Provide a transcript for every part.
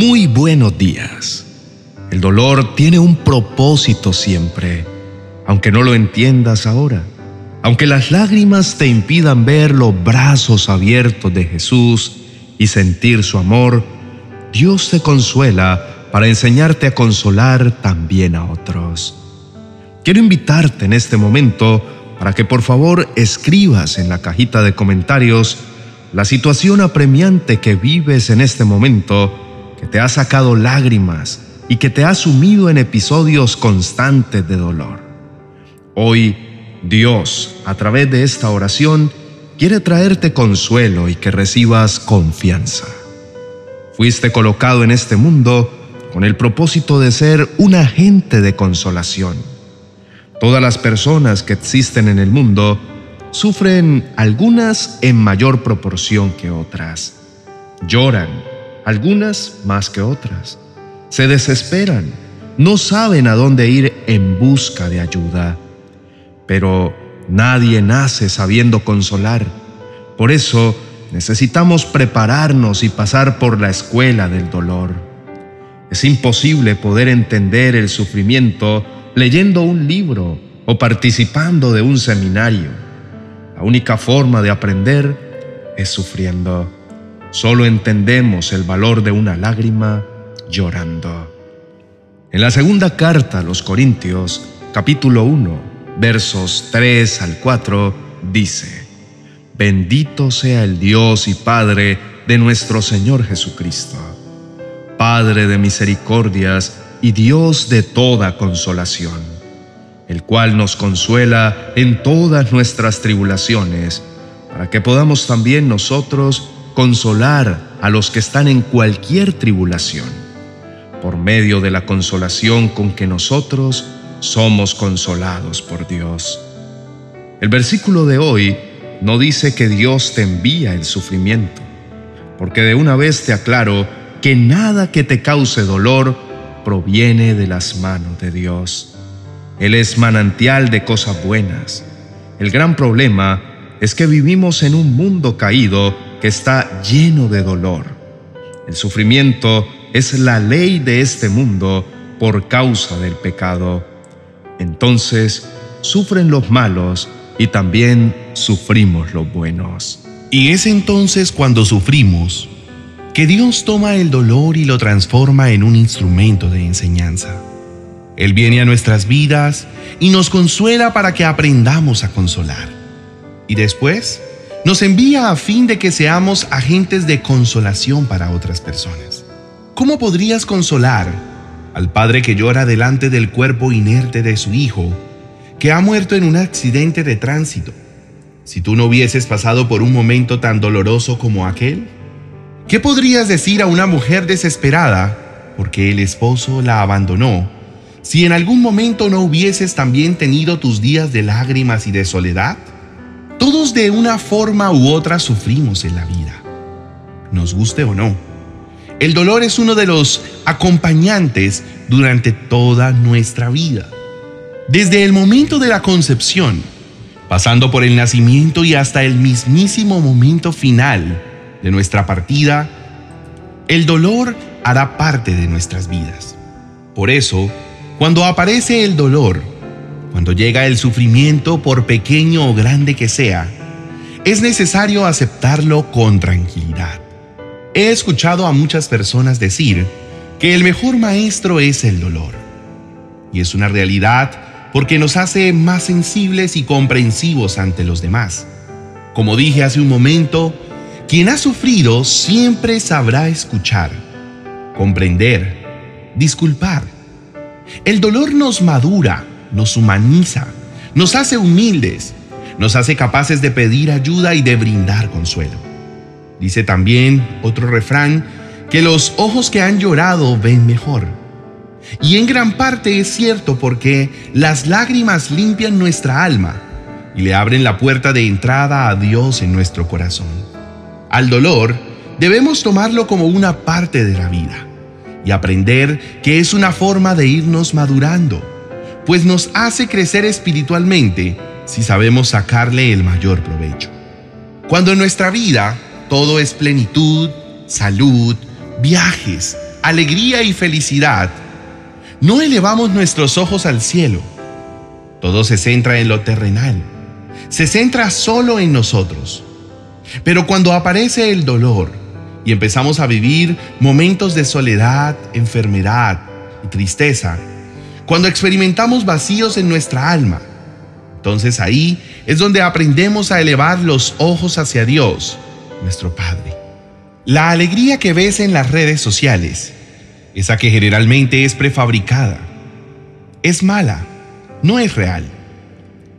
Muy buenos días. El dolor tiene un propósito siempre, aunque no lo entiendas ahora. Aunque las lágrimas te impidan ver los brazos abiertos de Jesús y sentir su amor, Dios te consuela para enseñarte a consolar también a otros. Quiero invitarte en este momento para que por favor escribas en la cajita de comentarios la situación apremiante que vives en este momento, que te ha sacado lágrimas y que te ha sumido en episodios constantes de dolor. Hoy, Dios, a través de esta oración, quiere traerte consuelo y que recibas confianza. Fuiste colocado en este mundo con el propósito de ser un agente de consolación. Todas las personas que existen en el mundo sufren algunas en mayor proporción que otras. Lloran, algunas más que otras. Se desesperan, no saben a dónde ir en busca de ayuda. Pero nadie nace sabiendo consolar. Por eso necesitamos prepararnos y pasar por la escuela del dolor. Es imposible poder entender el sufrimiento leyendo un libro o participando de un seminario. La única forma de aprender es sufriendo. Solo entendemos el valor de una lágrima llorando. En la segunda carta a los Corintios, capítulo 1, versos 3 al 4, dice, Bendito sea el Dios y Padre de nuestro Señor Jesucristo, Padre de misericordias y Dios de toda consolación el cual nos consuela en todas nuestras tribulaciones, para que podamos también nosotros consolar a los que están en cualquier tribulación, por medio de la consolación con que nosotros somos consolados por Dios. El versículo de hoy no dice que Dios te envía el sufrimiento, porque de una vez te aclaro que nada que te cause dolor proviene de las manos de Dios. Él es manantial de cosas buenas. El gran problema es que vivimos en un mundo caído que está lleno de dolor. El sufrimiento es la ley de este mundo por causa del pecado. Entonces sufren los malos y también sufrimos los buenos. Y es entonces cuando sufrimos que Dios toma el dolor y lo transforma en un instrumento de enseñanza. Él viene a nuestras vidas y nos consuela para que aprendamos a consolar. Y después nos envía a fin de que seamos agentes de consolación para otras personas. ¿Cómo podrías consolar al padre que llora delante del cuerpo inerte de su hijo, que ha muerto en un accidente de tránsito, si tú no hubieses pasado por un momento tan doloroso como aquel? ¿Qué podrías decir a una mujer desesperada porque el esposo la abandonó si en algún momento no hubieses también tenido tus días de lágrimas y de soledad? Todos de una forma u otra sufrimos en la vida, nos guste o no. El dolor es uno de los acompañantes durante toda nuestra vida. Desde el momento de la concepción, pasando por el nacimiento y hasta el mismísimo momento final de nuestra partida, el dolor hará parte de nuestras vidas. Por eso, cuando aparece el dolor, cuando llega el sufrimiento, por pequeño o grande que sea, es necesario aceptarlo con tranquilidad. He escuchado a muchas personas decir que el mejor maestro es el dolor. Y es una realidad porque nos hace más sensibles y comprensivos ante los demás. Como dije hace un momento, quien ha sufrido siempre sabrá escuchar, comprender, disculpar el dolor nos madura, nos humaniza, nos hace humildes, nos hace capaces de pedir ayuda y de brindar consuelo. Dice también otro refrán que los ojos que han llorado ven mejor. Y en gran parte es cierto porque las lágrimas limpian nuestra alma y le abren la puerta de entrada a Dios en nuestro corazón. Al dolor debemos tomarlo como una parte de la vida y aprender que es una forma de irnos madurando, pues nos hace crecer espiritualmente si sabemos sacarle el mayor provecho. Cuando en nuestra vida todo es plenitud, salud, viajes, alegría y felicidad, no elevamos nuestros ojos al cielo. Todo se centra en lo terrenal. Se centra solo en nosotros. Pero cuando aparece el dolor y empezamos a vivir momentos de soledad, enfermedad y tristeza, cuando experimentamos vacíos en nuestra alma, entonces ahí es donde aprendemos a elevar los ojos hacia Dios, nuestro Padre. La alegría que ves en las redes sociales, esa que generalmente es prefabricada, es mala, no es real.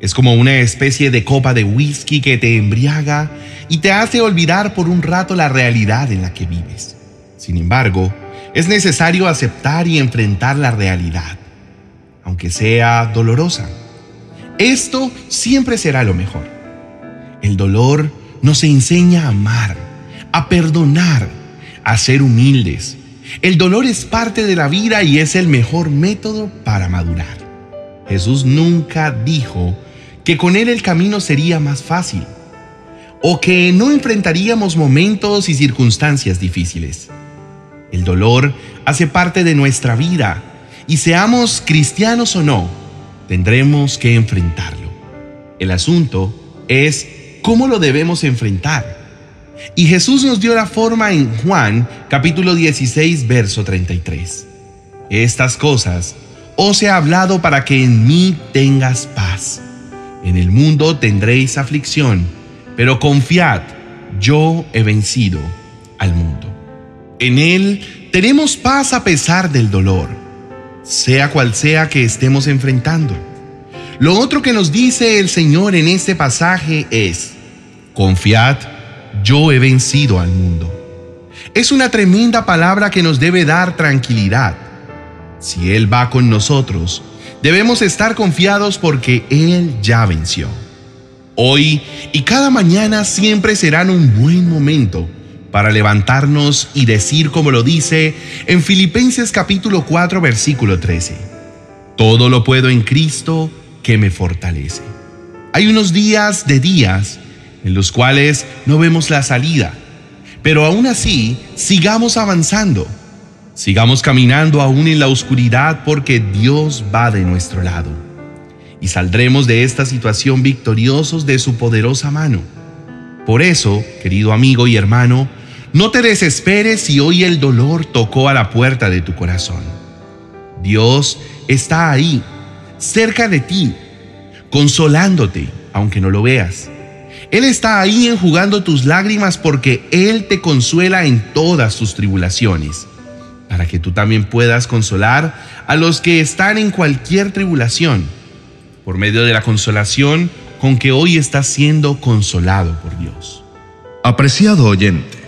Es como una especie de copa de whisky que te embriaga y te hace olvidar por un rato la realidad en la que vives. Sin embargo, es necesario aceptar y enfrentar la realidad, aunque sea dolorosa. Esto siempre será lo mejor. El dolor nos enseña a amar, a perdonar, a ser humildes. El dolor es parte de la vida y es el mejor método para madurar. Jesús nunca dijo que con Él el camino sería más fácil o que no enfrentaríamos momentos y circunstancias difíciles. El dolor hace parte de nuestra vida y seamos cristianos o no, tendremos que enfrentarlo. El asunto es cómo lo debemos enfrentar. Y Jesús nos dio la forma en Juan capítulo 16, verso 33. Estas cosas os he hablado para que en mí tengas paz. En el mundo tendréis aflicción, pero confiad, yo he vencido al mundo. En Él tenemos paz a pesar del dolor sea cual sea que estemos enfrentando. Lo otro que nos dice el Señor en este pasaje es, confiad, yo he vencido al mundo. Es una tremenda palabra que nos debe dar tranquilidad. Si Él va con nosotros, debemos estar confiados porque Él ya venció. Hoy y cada mañana siempre serán un buen momento para levantarnos y decir como lo dice en Filipenses capítulo 4 versículo 13. Todo lo puedo en Cristo que me fortalece. Hay unos días de días en los cuales no vemos la salida, pero aún así sigamos avanzando, sigamos caminando aún en la oscuridad porque Dios va de nuestro lado y saldremos de esta situación victoriosos de su poderosa mano. Por eso, querido amigo y hermano, no te desesperes si hoy el dolor tocó a la puerta de tu corazón. Dios está ahí, cerca de ti, consolándote, aunque no lo veas. Él está ahí enjugando tus lágrimas porque Él te consuela en todas tus tribulaciones, para que tú también puedas consolar a los que están en cualquier tribulación, por medio de la consolación con que hoy estás siendo consolado por Dios. Apreciado oyente,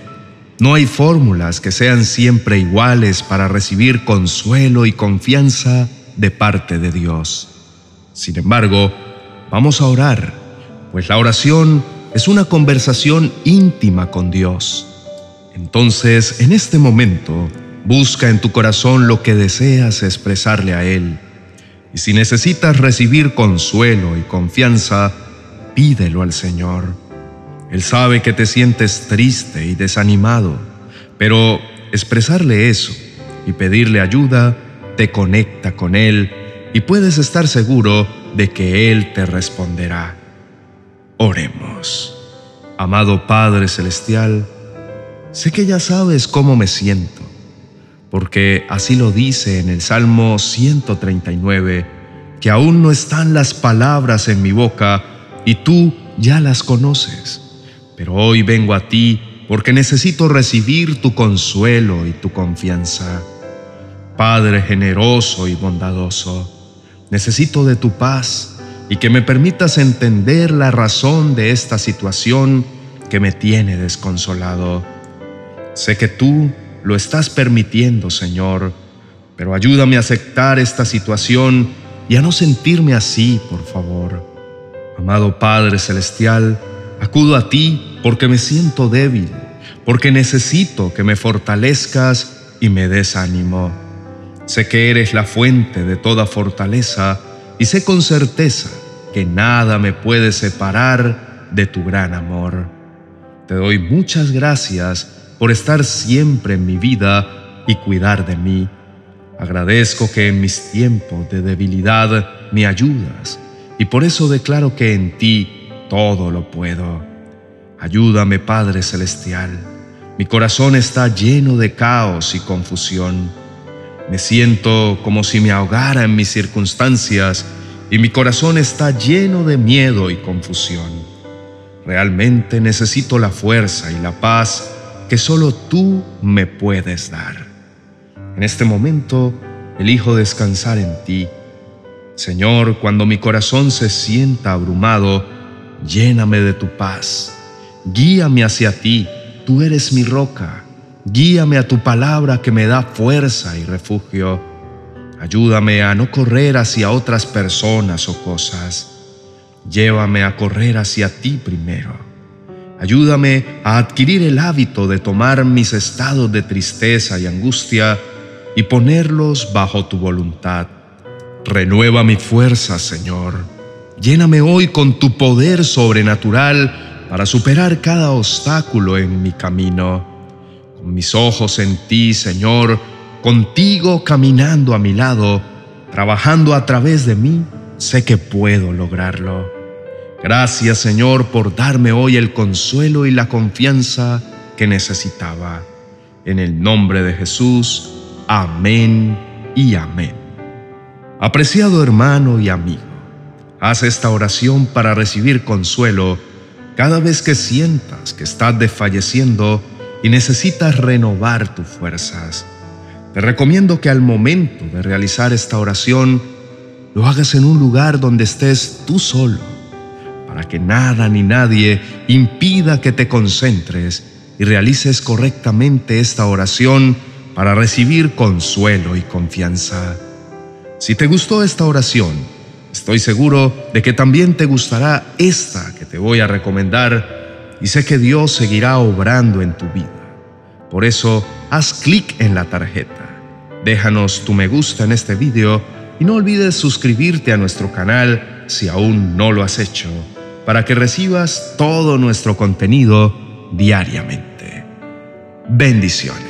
no hay fórmulas que sean siempre iguales para recibir consuelo y confianza de parte de Dios. Sin embargo, vamos a orar, pues la oración es una conversación íntima con Dios. Entonces, en este momento, busca en tu corazón lo que deseas expresarle a Él. Y si necesitas recibir consuelo y confianza, pídelo al Señor. Él sabe que te sientes triste y desanimado, pero expresarle eso y pedirle ayuda te conecta con Él y puedes estar seguro de que Él te responderá. Oremos. Amado Padre Celestial, sé que ya sabes cómo me siento, porque así lo dice en el Salmo 139, que aún no están las palabras en mi boca y tú ya las conoces pero hoy vengo a ti porque necesito recibir tu consuelo y tu confianza. Padre generoso y bondadoso, necesito de tu paz y que me permitas entender la razón de esta situación que me tiene desconsolado. Sé que tú lo estás permitiendo, Señor, pero ayúdame a aceptar esta situación y a no sentirme así, por favor. Amado Padre Celestial, Acudo a ti porque me siento débil, porque necesito que me fortalezcas y me des ánimo. Sé que eres la fuente de toda fortaleza y sé con certeza que nada me puede separar de tu gran amor. Te doy muchas gracias por estar siempre en mi vida y cuidar de mí. Agradezco que en mis tiempos de debilidad me ayudas y por eso declaro que en ti todo lo puedo. Ayúdame Padre Celestial. Mi corazón está lleno de caos y confusión. Me siento como si me ahogara en mis circunstancias y mi corazón está lleno de miedo y confusión. Realmente necesito la fuerza y la paz que solo tú me puedes dar. En este momento elijo descansar en ti. Señor, cuando mi corazón se sienta abrumado, lléname de tu paz. Guíame hacia ti, tú eres mi roca. Guíame a tu palabra que me da fuerza y refugio. Ayúdame a no correr hacia otras personas o cosas. Llévame a correr hacia ti primero. Ayúdame a adquirir el hábito de tomar mis estados de tristeza y angustia y ponerlos bajo tu voluntad. Renueva mi fuerza, Señor. Lléname hoy con tu poder sobrenatural para superar cada obstáculo en mi camino. Con mis ojos en ti, Señor, contigo caminando a mi lado, trabajando a través de mí, sé que puedo lograrlo. Gracias Señor por darme hoy el consuelo y la confianza que necesitaba. En el nombre de Jesús, amén y amén. Apreciado hermano y amigo, haz esta oración para recibir consuelo cada vez que sientas que estás desfalleciendo y necesitas renovar tus fuerzas. Te recomiendo que al momento de realizar esta oración lo hagas en un lugar donde estés tú solo para que nada ni nadie impida que te concentres y realices correctamente esta oración para recibir consuelo y confianza. Si te gustó esta oración, estoy seguro de que también te gustará esta que te voy a recomendar y sé que Dios seguirá obrando en tu vida. Por eso, haz clic en la tarjeta. Déjanos tu me gusta en este video y no olvides suscribirte a nuestro canal si aún no lo has hecho para que recibas todo nuestro contenido diariamente. Bendiciones.